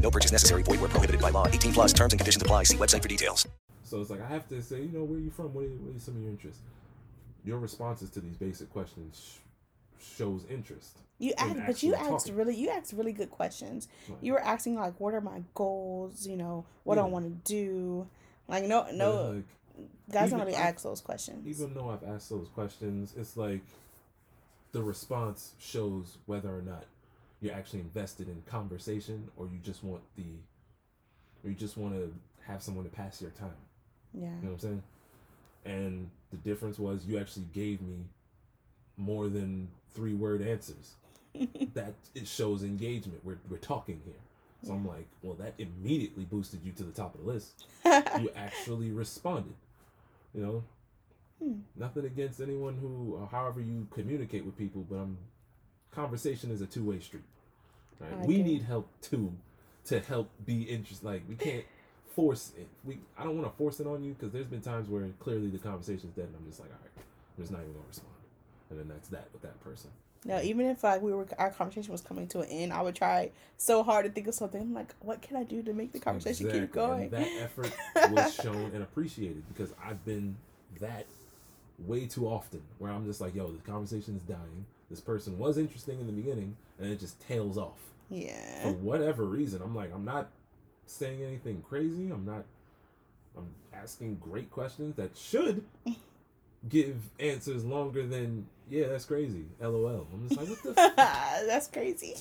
No purchase necessary. Void where prohibited by law. 18 plus terms and conditions apply. See website for details. So it's like I have to say, you know, where are you from? What are, what are some of your interests? Your responses to these basic questions sh- shows interest. You in asked, but you actually asked really, you asked really good questions. Right. You were asking like, what are my goals? You know, what do I want to do? Like, no, no, like, guys don't really ask those questions. even though I've asked those questions, it's like the response shows whether or not you're actually invested in conversation or you just want the or you just want to have someone to pass your time. yeah, You know what I'm saying? And the difference was you actually gave me more than three word answers. that it shows engagement. We're, we're talking here. So I'm like, well, that immediately boosted you to the top of the list. you actually responded. You know, Hmm. nothing against anyone who, or however you communicate with people, but um, conversation is a two way street. Right? We need help too, to help be interested. Like we can't force it. We I don't want to force it on you because there's been times where clearly the conversation's dead, and I'm just like, all right, I'm just not even gonna respond, and then that's that with that person. no, even if like we were, our conversation was coming to an end, I would try so hard to think of something. I'm like, what can I do to make the conversation keep going? And that effort was shown and appreciated because I've been that way too often where I'm just like, yo, the conversation is dying. This person was interesting in the beginning and it just tails off. Yeah. For whatever reason. I'm like, I'm not saying anything crazy. I'm not I'm asking great questions that should give answers longer than yeah, that's crazy. LOL. I'm just like, what the f-? that's crazy.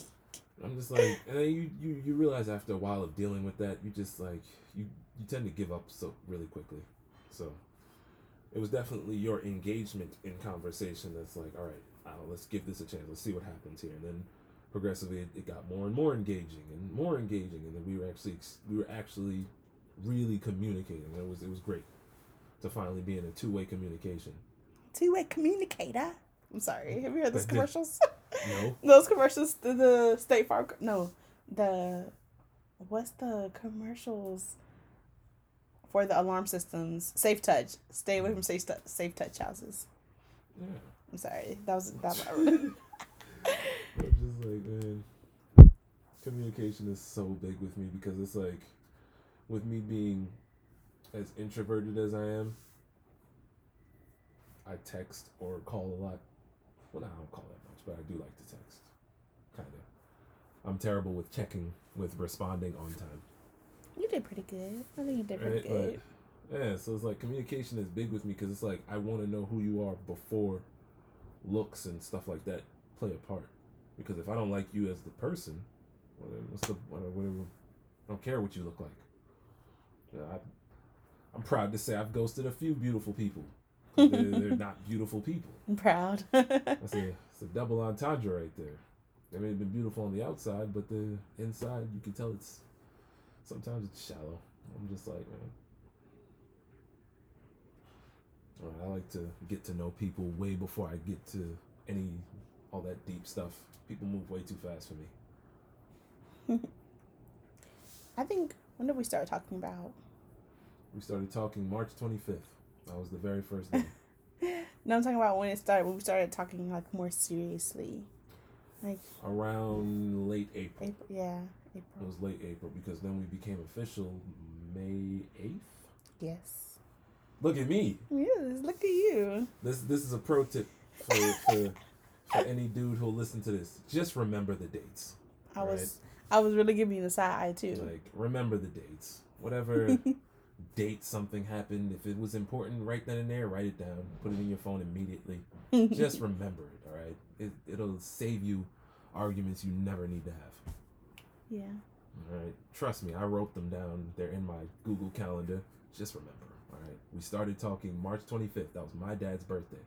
I'm just like, and then you, you you realize after a while of dealing with that, you just like you you tend to give up so really quickly. So it was definitely your engagement in conversation that's like, all right, uh, let's give this a chance. Let's see what happens here. And then progressively, it, it got more and more engaging and more engaging, and then we were actually we were actually really communicating. It was it was great to finally be in a two way communication. Two way communicator. I'm sorry. Have you heard those commercials? No, those commercials. The, the State Farm. No, the what's the commercials for the alarm systems? Safe Touch. Stay away from safe safe touch houses. yeah. I'm sorry. That was that. Was, just like, man, communication is so big with me because it's like, with me being as introverted as I am, I text or call a lot. Well, I don't call that much, but I do like to text. Kind of. I'm terrible with checking, with responding on time. you did pretty good. I think you did pretty Right? good. But, yeah, so it's like communication is big with me because it's like I want to know who you are before looks and stuff like that play a part. Because if I don't like you as the person, what's the whatever, whatever I don't care what you look like. I, I'm proud to say I've ghosted a few beautiful people. They're, they're not beautiful people. I'm proud. That's a, it's a double entendre right there. They may have been beautiful on the outside, but the inside, you can tell it's sometimes it's shallow. I'm just like, man. Right, I like to get to know people way before I get to any all that deep stuff. People move way too fast for me. I think when did we start talking about? We started talking March 25th. That was the very first day. No, I'm talking about when it started. When we started talking like more seriously, like Around late April. April. Yeah, April. It was late April because then we became official May 8th. Yes. Look at me. Yes. Look at you. This this is a pro tip for for, for any dude who'll listen to this. Just remember the dates. I was. I was really giving you the side eye too. Like remember the dates. Whatever date something happened, if it was important right then and there, write it down. Put it in your phone immediately. Just remember it. All right. It it'll save you arguments you never need to have. yeah. All right. Trust me, I wrote them down. They're in my Google Calendar. Just remember. All right. We started talking March 25th. That was my dad's birthday.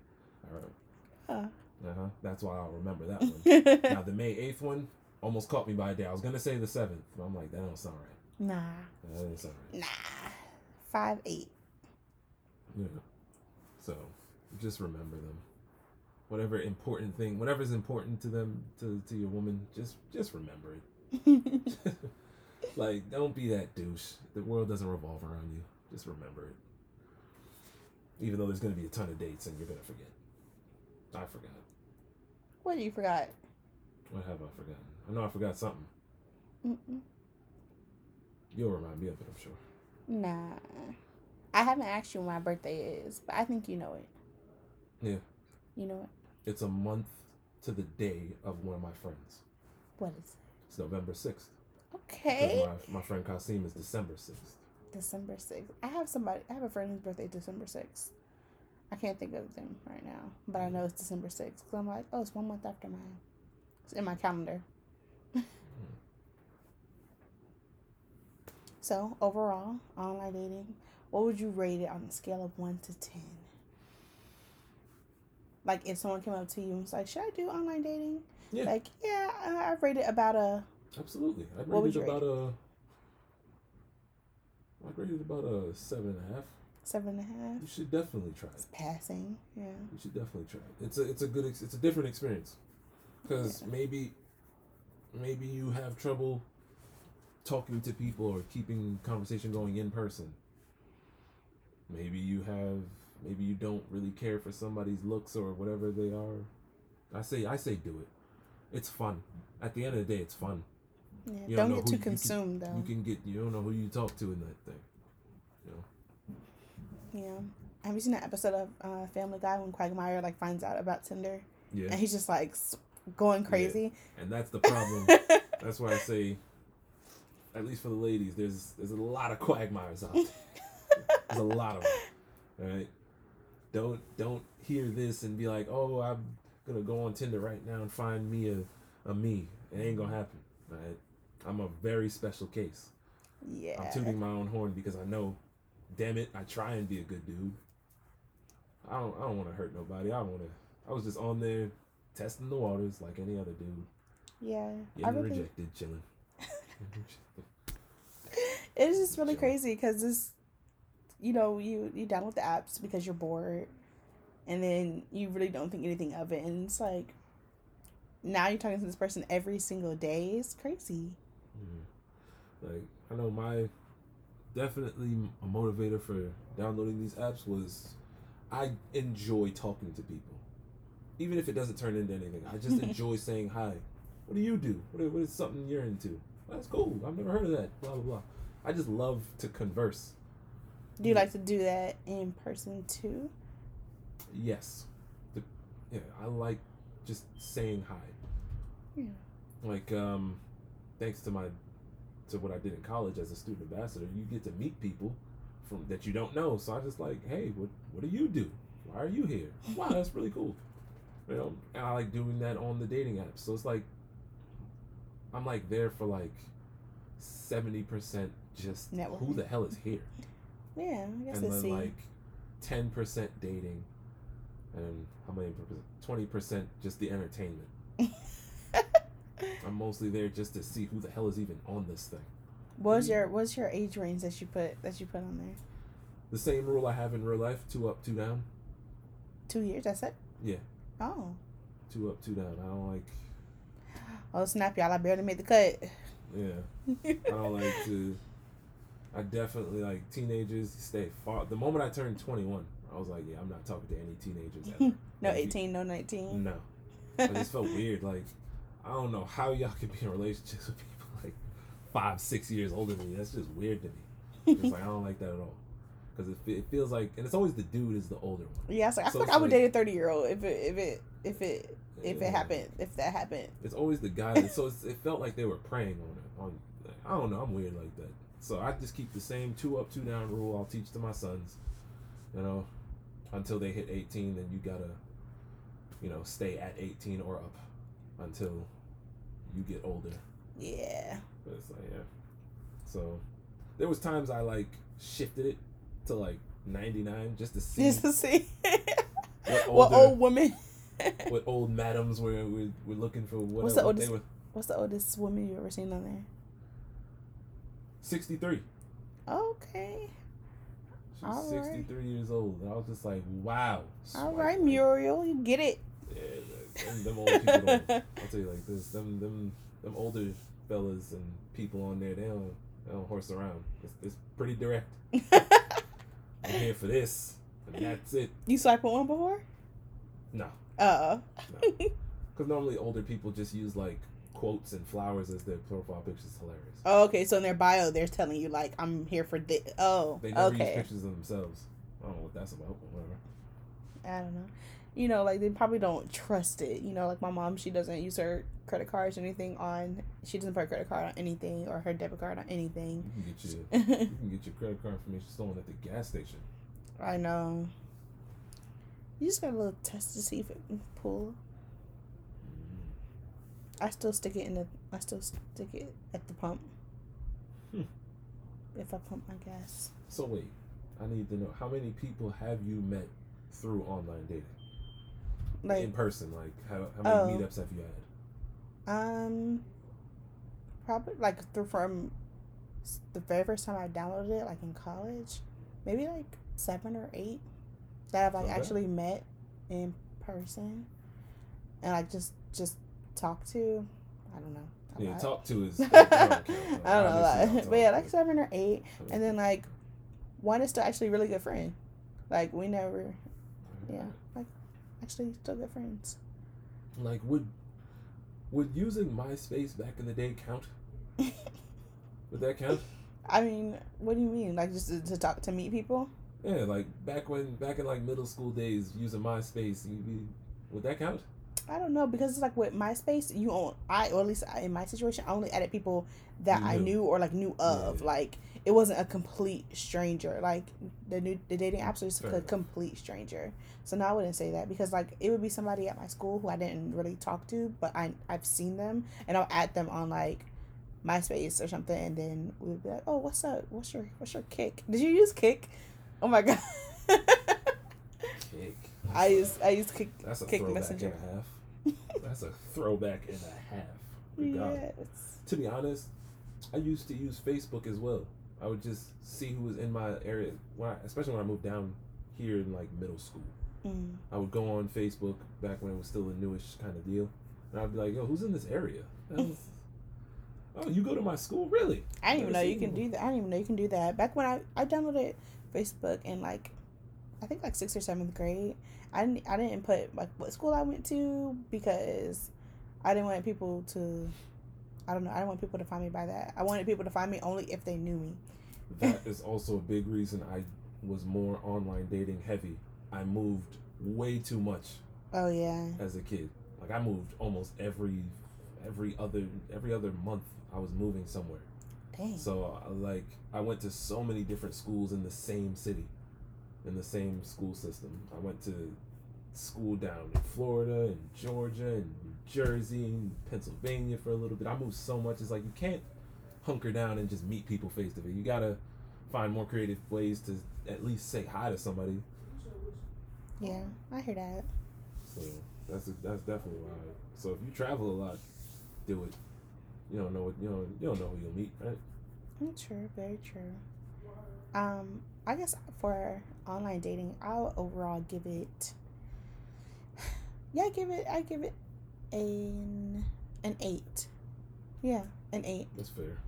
All right. Uh. Uh huh. That's why I'll remember that one. now the May 8th one almost caught me by a day. I was gonna say the 7th, but I'm like that don't sound right. Nah. That doesn't sound right. Nah. Five eight. Yeah. So just remember them. Whatever important thing, whatever's important to them, to, to your woman, just just remember it. like, don't be that douche. The world doesn't revolve around you. Just remember it. Even though there's gonna be a ton of dates and you're gonna forget. I forgot. What you forgot? What have I forgotten? I know I forgot something. Mm-mm. You'll remind me of it, I'm sure. Nah. I haven't asked you when my birthday is, but I think you know it. Yeah. You know it. It's a month to the day of one of my friends. What is it? It's November 6th. Okay. my, my friend Kasim is December 6th. December sixth. I have somebody. I have a friend whose birthday is December sixth. I can't think of them right now, but I know it's December sixth. Cause I'm like, oh, it's one month after mine. It's in my calendar. so overall, online dating, what would you rate it on a scale of one to ten? Like if someone came up to you and was like, "Should I do online dating?" Yeah. Like, yeah, I I rate it about a Absolutely. Would rate it about a. I'd rate it about a seven and a half. seven and a half. You should definitely try It's it. passing. Yeah. You should definitely try it. It's a it's a good ex- it's a different experience, because maybe, maybe you have trouble talking to people or keeping conversation going in person. Maybe you have maybe you don't really care for somebody's looks or whatever they are. I say I say do it. It's fun. At the end of the day, it's fun. Yeah. You don't know get too you can- consumed though. You can get you don't know who you talk to in that thing. You know. Yeah. Have you seen that episode of uh, Family Guy when Quagmire like finds out about Tinder Yeah. and he's just like going crazy? And that's the problem. that's why I say, at least for the ladies, there's there's a lot of quagmires out there. There's a lot of them. All right. Don't don't hear this and be like, oh, I'm gonna go on Tinder right now and find me a, a me. It ain't gonna happen. All right. I'm a very special case. yeah. I'm tooting my own horn because I know, damn it, I try and be a good dude. I don't I don't want to hurt nobody. I want to. I was just on there testing the waters like any other dude. Yeah. Getting really, rejected, chilling. it's just really Chilling. crazy because this, you know, you you download the apps because you're bored, and then you really don't think anything of it, and it's like, now you're talking to this person every single day. It's crazy. Like I know my definitely a motivator for downloading these apps was I enjoy talking to people, even if it doesn't turn into anything. I just enjoy saying hi. What do you do? What, what is something you're into? That's cool. I've never heard of that. Blah blah blah. I just love to converse. Do you like to do that in person too? Yes, the, yeah. I like just saying hi. Yeah. like um thanks to my to what I did in college as a student ambassador, you get to meet people from that you don't know. So I just like, hey, what what do you do? Why are you here? Wow, that's really cool. You know, and I like doing that on the dating apps. So it's like I'm like there for like seventy percent just who the hell is here, Yeah, I guess and then like ten percent dating, and how many twenty percent just the entertainment. I'm mostly there just to see who the hell is even on this thing. What was your what's your age range that you put that you put on there? The same rule I have in real life: two up, two down. Two years. That's it. Yeah, Oh, two up, two down. I don't like. oh snap, y'all! I barely made the cut. Yeah, I don't like to. I definitely like teenagers. Stay far. The moment I turned 21, I was like, yeah, I'm not talking to any teenagers. No Like, eighteen, no nineteen. No, I just felt weird. Like, I don't know how y'all can be in relationships with people like five, six years older than me. That's just weird to me. It's like I don't like that at all. Because it, it feels like, and it's always the dude is the older one. Yeah, I was like, I So feel like I would like- date a thirty year old if it if it if it if Yeah. it happened if that happened. It's always the guy. That, so it's, it felt like they were preying on it. On like, I don't know. I'm weird like that. So I just keep the same two up, two down rule. I'll teach to my sons. You know, until they hit 18, then you gotta, you know, stay at 18 or up until you get older. Yeah. But it's like yeah. So there was times I like shifted it to like 99 just to see Just to see what what old woman. what old madams were were, were looking for. Whatever What's the they oldest- were. What's the oldest woman you ever seen on there? 63. Okay. She's All right. 63 years old. And I was just like, wow. All right, right. Muriel, you get it. Them, old people don't. I'll tell you like this. Them them them older fellas and people on there, they don't they don't horse around. It's, it's pretty direct. I'm here for this, and that's it. You swiped one before? No, Uh. because normally older people just use like quotes and flowers as their profile pictures. Hilarious. Oh, okay. So in their bio, they're telling you like, "I'm here for this." Oh, They never use okay. pictures of themselves. I don't know what that's about. Whatever. I don't know. You know, like they probably don't trust it. You know, like my mom, she doesn't use her credit cards or anything on. She doesn't put her credit card on anything or her debit card on anything. You can get your you can get your credit card information stolen at the gas station. I know. You just got a little test to see if it can pull. I still stick it in the. I still stick it at the pump. Hmm. If I pump my gas. So wait, I need to know how many people have you met through online dating? Like in person, like how, how many Oh. meetups have you had? Um, probably like through from the very first time I downloaded it, like in college, maybe like seven or eight that I've like Okay. actually met in person, and like just just talk to. I don't know. a Yeah, talk to is. I I don't know, like, but yeah, like seven or eight, and then like one is still actually really good friend. Like we never, yeah, like actually still good friends. Like would would using MySpace back in the day count? Would that count? I mean, what do you mean? Like just to, to talk to meet people? Yeah, like back when back in like middle school days, using MySpace, you be would that count? I don't know because it's like with MySpace, you own I or at least I- in my situation, I only added people that You I knew. knew or like knew of. Yeah. Like it wasn't a complete stranger. Like the new the dating apps are just Fair a complete stranger. So no, I wouldn't say that because like it would be somebody at my school who I didn't really talk to, but I I've seen them and I'll add them on like MySpace or something, and then we would be like, oh, what's up? What's your what's your Kik? Did you use Kik? Oh my god. I use I use Kik That's a Kik throwback messenger. and a half. That's a throwback and a half. Good God. Yes. To be honest, I used to use Facebook as well. I would just see who was in my area, when I, especially when I moved down here in like middle school. Mm. I would go on Facebook back when it was still a newish kind of deal, and I'd be like, "Yo, who's in this area?" Was- oh, you go to my school, really? I didn't even know you can do that. I didn't even know you can do that. Back when I, I downloaded Facebook in like, I think like sixth or seventh grade. I didn't I didn't put like what school I went to because I didn't want people to. I don't know. I didn't want people to find me by that. I wanted people to find me only if they knew me. That is also a big reason I was more online dating heavy. I moved way too much Oh yeah. as a kid. Like I moved almost every every other every other month. I was moving somewhere. Dang. So uh, like I went to so many different schools in the same city, in the same school system. I went to school down in Florida and Georgia and New Jersey and Pennsylvania for a little bit. I moved so much. It's like you can't hunker down and just meet people face to face. You gotta find more creative ways to at least say hi to somebody. yeah, I hear that. So that's that's definitely why. So if you travel a lot, do it. You don't know what you don't You don't know who you'll meet, right? Mm, True, very true. Um, I guess for online dating, I'll overall give it. Yeah, I give it. I give it an an eight. Yeah, an eight. That's fair.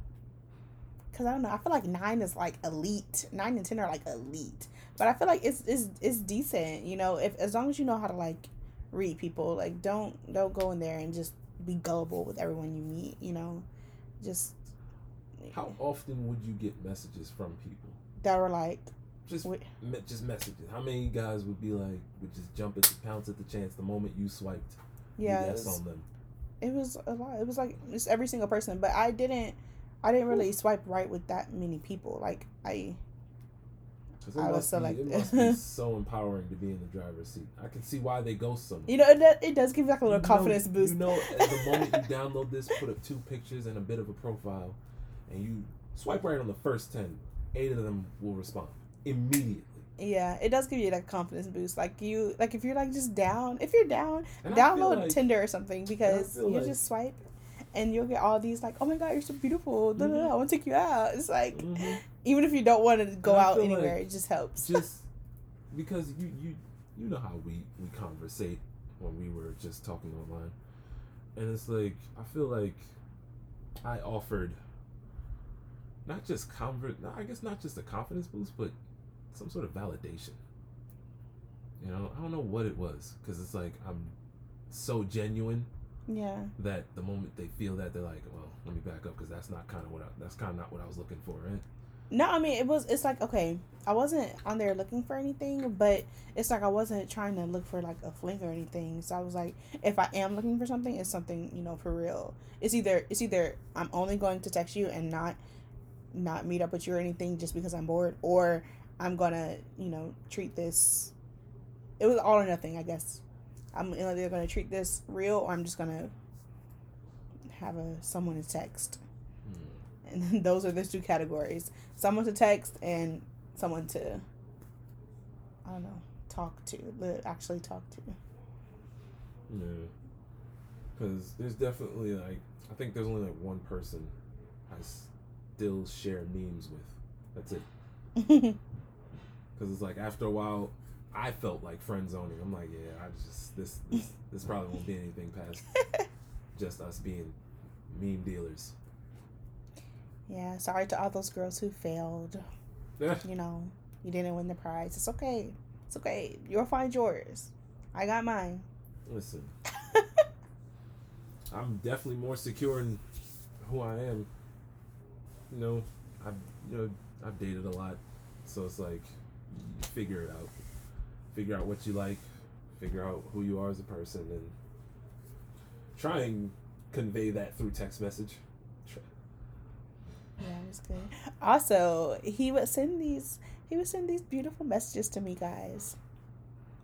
Cause I don't know. I feel like nine is like elite. Nine and ten are like elite. But I feel like it's it's it's decent. You know, if as long as you know how to like read people, like don't don't go in there and just be gullible with everyone you meet. You know, just How often would you get messages from people? That were like Just me- just messages. How many guys would be like would just jump at the pounce at the chance the moment you swiped? yeah. On them. it was a lot. It was like just every single person. But I didn't. I didn't really swipe right with that many people. Like I. it I was so be, like- it must be so empowering to be in the driver's seat. I can see why they go someone. You know, it, does- it does give you like a little You know- confidence boost. You know, at the moment you download this, put up two pictures and a bit of a profile, and you swipe right on the first ten, eight of them will respond immediately. Yeah, it does give you that confidence boost. Like you, like if you're like just down, if you're down, And download like- Tinder or something because you like- just swipe. and you'll get all these like, oh my god, you're so beautiful. da, I want to take you out. It's like Mhm. even if you don't want to go out anywhere, like it just helps. just because you you you know how we we conversate when we were just talking online and it's like i feel like i offered not just convert i guess not just a confidence boost but some sort of validation you know i don't know what it was because it's like i'm so genuine yeah. that the moment they feel that they're like well let me back up because that's not kind of what I, that's kind of not what i was looking for right No, I mean it was. It's like okay, I wasn't on there looking for anything, but it's like I wasn't trying to look for like a fling or anything. So I was like, if I am looking for something, it's something you know for real. It's either it's either I'm only going to text you and not not meet up with you or anything just because I'm bored, or I'm gonna you know treat this. It was all or nothing, I guess. I'm either gonna treat this real or I'm just gonna have a someone to text Hmm. and those are the two categories someone to text and someone to i don't know talk to actually talk to Yeah. Because there's definitely like I think there's only like one person I still share memes with. That's it. Because it's like after a while, I felt like friend zoning. I'm like, yeah, I just this this this probably won't be anything past just us being meme dealers. yeah sorry to all those girls who failed Yeah. you know you didn't win the prize it's okay it's okay you'll find yours i got mine Listen, I'm definitely more secure in who I am. You know, I've you know I've dated a lot, so it's like figure it out, figure out what you like, figure out who you are as a person, and try and convey that through text message. Try- yeah it was good. Also he would send these he would send these beautiful messages to me guys.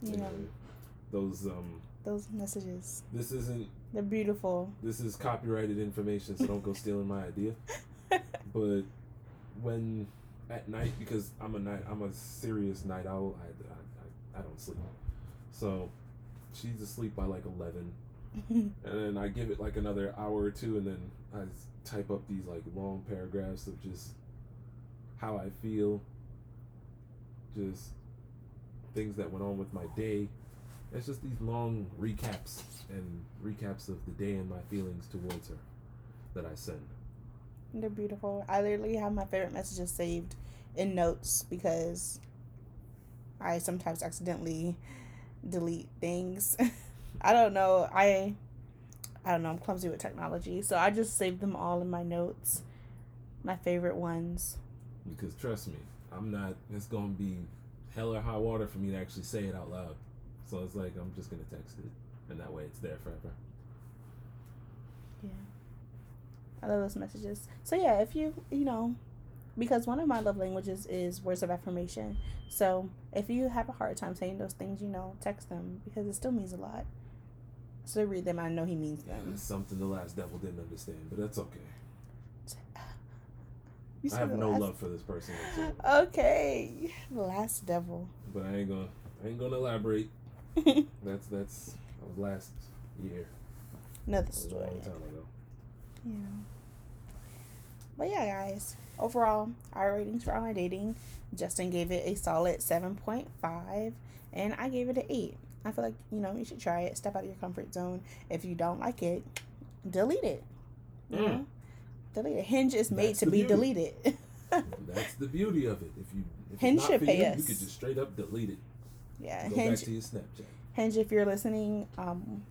You know? And those um, those messages. this isn't they're beautiful. this is copyrighted information, so don't go stealing my idea. But when at night, because I'm a night, I'm a serious night owl. I, I, I, I don't sleep. So she's asleep by like eleven, and then I give it like another hour or two, and then I type up these like long paragraphs of just how I feel, just things that went on with my day. It's just these long recaps and recaps of the day and my feelings towards her that I send. They're beautiful. I literally have my favorite messages saved in notes because I sometimes accidentally delete things. I don't know. I I don't know. I'm clumsy with technology, so I just save them all in my notes. My favorite ones. Because trust me, I'm not. It's gonna be hell or high water for me to actually say it out loud. So it's like I'm just gonna text it, and that way it's there forever. Yeah. I love those messages. So yeah, if you you know, because one of my love languages is words of affirmation. So if you have a hard time saying those things, you know, text them because it still means a lot. So read them. I know he means Yeah, them. it's something the last devil didn't understand, but that's okay. I have no last- love for this person, whatsoever. Okay, the last devil. but I ain't gonna. I ain't gonna elaborate. That's that's that was last year. Another That was a story. Long time ago. Yeah. But yeah, guys. Overall, our ratings for online dating, Justin gave it a solid seven point five, and I gave it an eight. I feel like you know you should try it. Step out of your comfort zone. If you don't like it, delete it. You Mm. know? Delete it. Hinge is made That's to be beauty. deleted. That's the beauty of it. If you if Hinge should pay you, us. you could just straight up delete it. yeah, Go Hinge. back to your Snapchat. Hinge, if you're listening, um,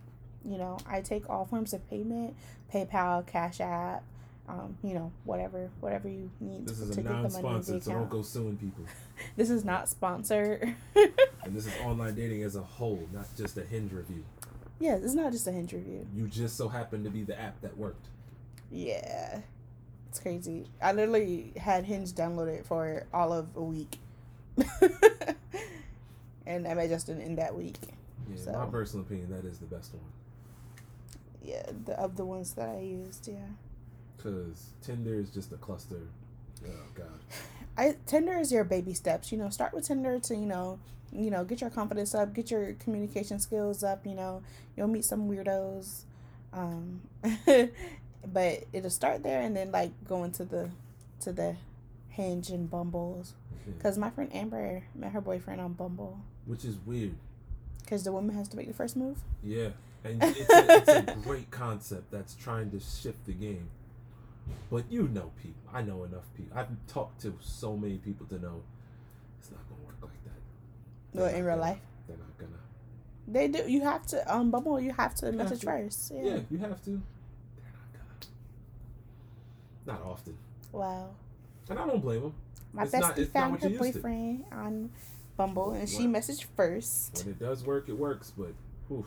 you know, I take all forms of payment, PayPal, Cash App, um, you know, whatever, whatever you need This to, is to a get the money in the non-sponsored, so don't go suing people. This is not sponsored. And this is online dating as a whole, not just a Hinge review. yeah, it's not just a Hinge review. You just so happen to be the app that worked. Yeah, it's crazy. I literally had Hinge downloaded for all of a week, and I met Justin in that week. Yeah, So- my personal opinion, that is the best one. Yeah, the of the ones that I used. Yeah. Cause Tinder is just a cluster. Oh God. I Tinder is your baby steps. You know, start with Tinder to you know, you know, get your confidence up, get your communication skills up. You know, you'll meet some weirdos, um, but it'll start there and then like go into the to the Hinge and Bumbles. Cause my friend Amber met her boyfriend on Bumble. Which is weird. Cause the woman has to make the first move. Yeah, and it's a, it's a great concept that's trying to shift the game. But you know people. I know enough people. I've talked to so many people to know it's not gonna work like that. Well, They're in real gonna- life, They're not gonna. they do. You have to um, on Bumble. You have to have message to. first. Yeah. Yeah. you have to. They're not gonna. Not often, Wow. and I don't blame them. My It's bestie not- found her you used to. on Bumble, and she messaged first. When it does work, it works. But, oof.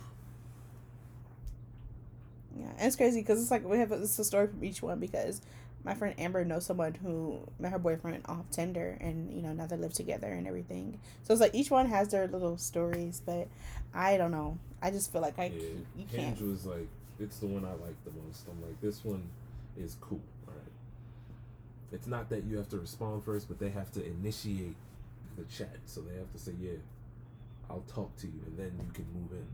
Yeah, and it's crazy because it's like we have a, it's a story from each one because my friend Amber knows someone who met her boyfriend off Tinder and you know now they live together and everything. So it's like each one has their little stories, but I don't know. I just feel like I Yeah, you can't. Hinge was like it's the one I like the most. I'm like this one is cool. All right. It's not that you have to respond first, but they have to initiate the chat. So they have to say, "Yeah, I'll talk to you," and then you can move in.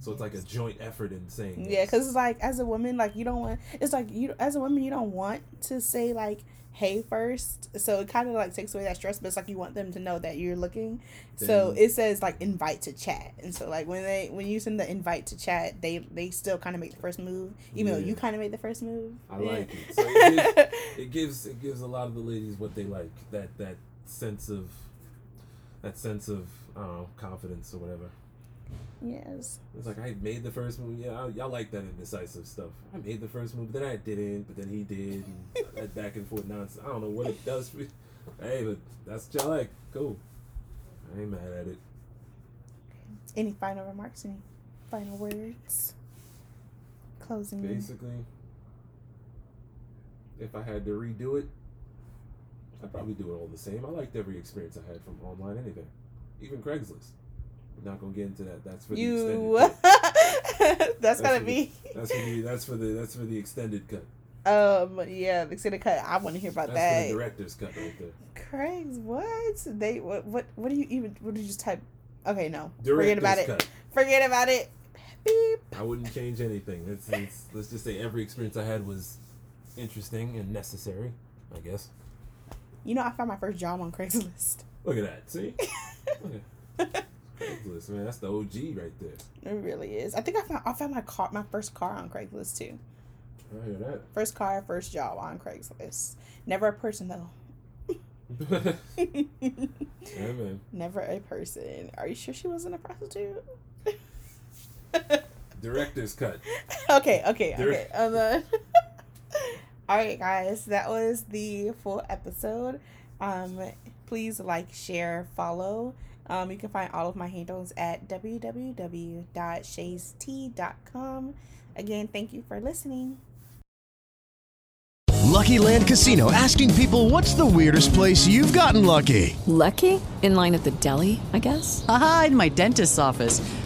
So it's like a joint effort in saying. Yeah, because it's like as a woman, like you don't want. It's like you as a woman, you don't want to say like hey first. So it kind of like takes away that stress, but it's like you want them to know that you're looking. so it says like invite to chat, and so like when they when you send the invite to chat, they they still kind of make the first move, even though you kind of made the first move. I Yeah. like it. So it gives, it gives it gives a lot of the ladies what they like. That that sense of that sense of I don't know confidence or whatever. Yes. It's like I made the first move. Yeah, I, y'all like that indecisive stuff. I made the first move, then I didn't, but then he did. And that back and forth nonsense. I don't know what it does for. Hey, but that's what y'all like. Cool. I ain't mad at it. Any final remarks? Any final words? Closing. Basically, if I had to redo it, I'd probably do it all the same. I liked every experience I had from online anything, even Craigslist. We're not gonna get into that. That's for the You. extended. cut. that's, gonna be. The, that's for the that's for the that's for the extended cut. Um. Yeah. The extended cut. I want to hear about That's that. for the director's cut right there. Craig's what? They what what what do you even what did you just type? Okay, no. Director's Forget about it. Forget about it. Beep. I wouldn't change anything. It's, it's let's just say every experience I had was interesting and necessary. I guess. You know, I found my first job on Craigslist. Look at that. See. Craigslist, man. That's the OG right there. It really is. I think I found I found my car my first car on Craigslist too. I hear that. First car, first job on Craigslist. Never a person though. yeah. Never a person. Are you sure she wasn't a prostitute? Director's cut. okay, okay, okay. Um, uh, all right, guys, that was the full episode. Um, please like, share, follow. Um, you can find all of my handles at www.shaystea.com. Again, thank you for listening. Lucky Land Casino asking people what's the weirdest place you've gotten lucky? Lucky? In line at the deli, I guess? Aha, in my dentist's office.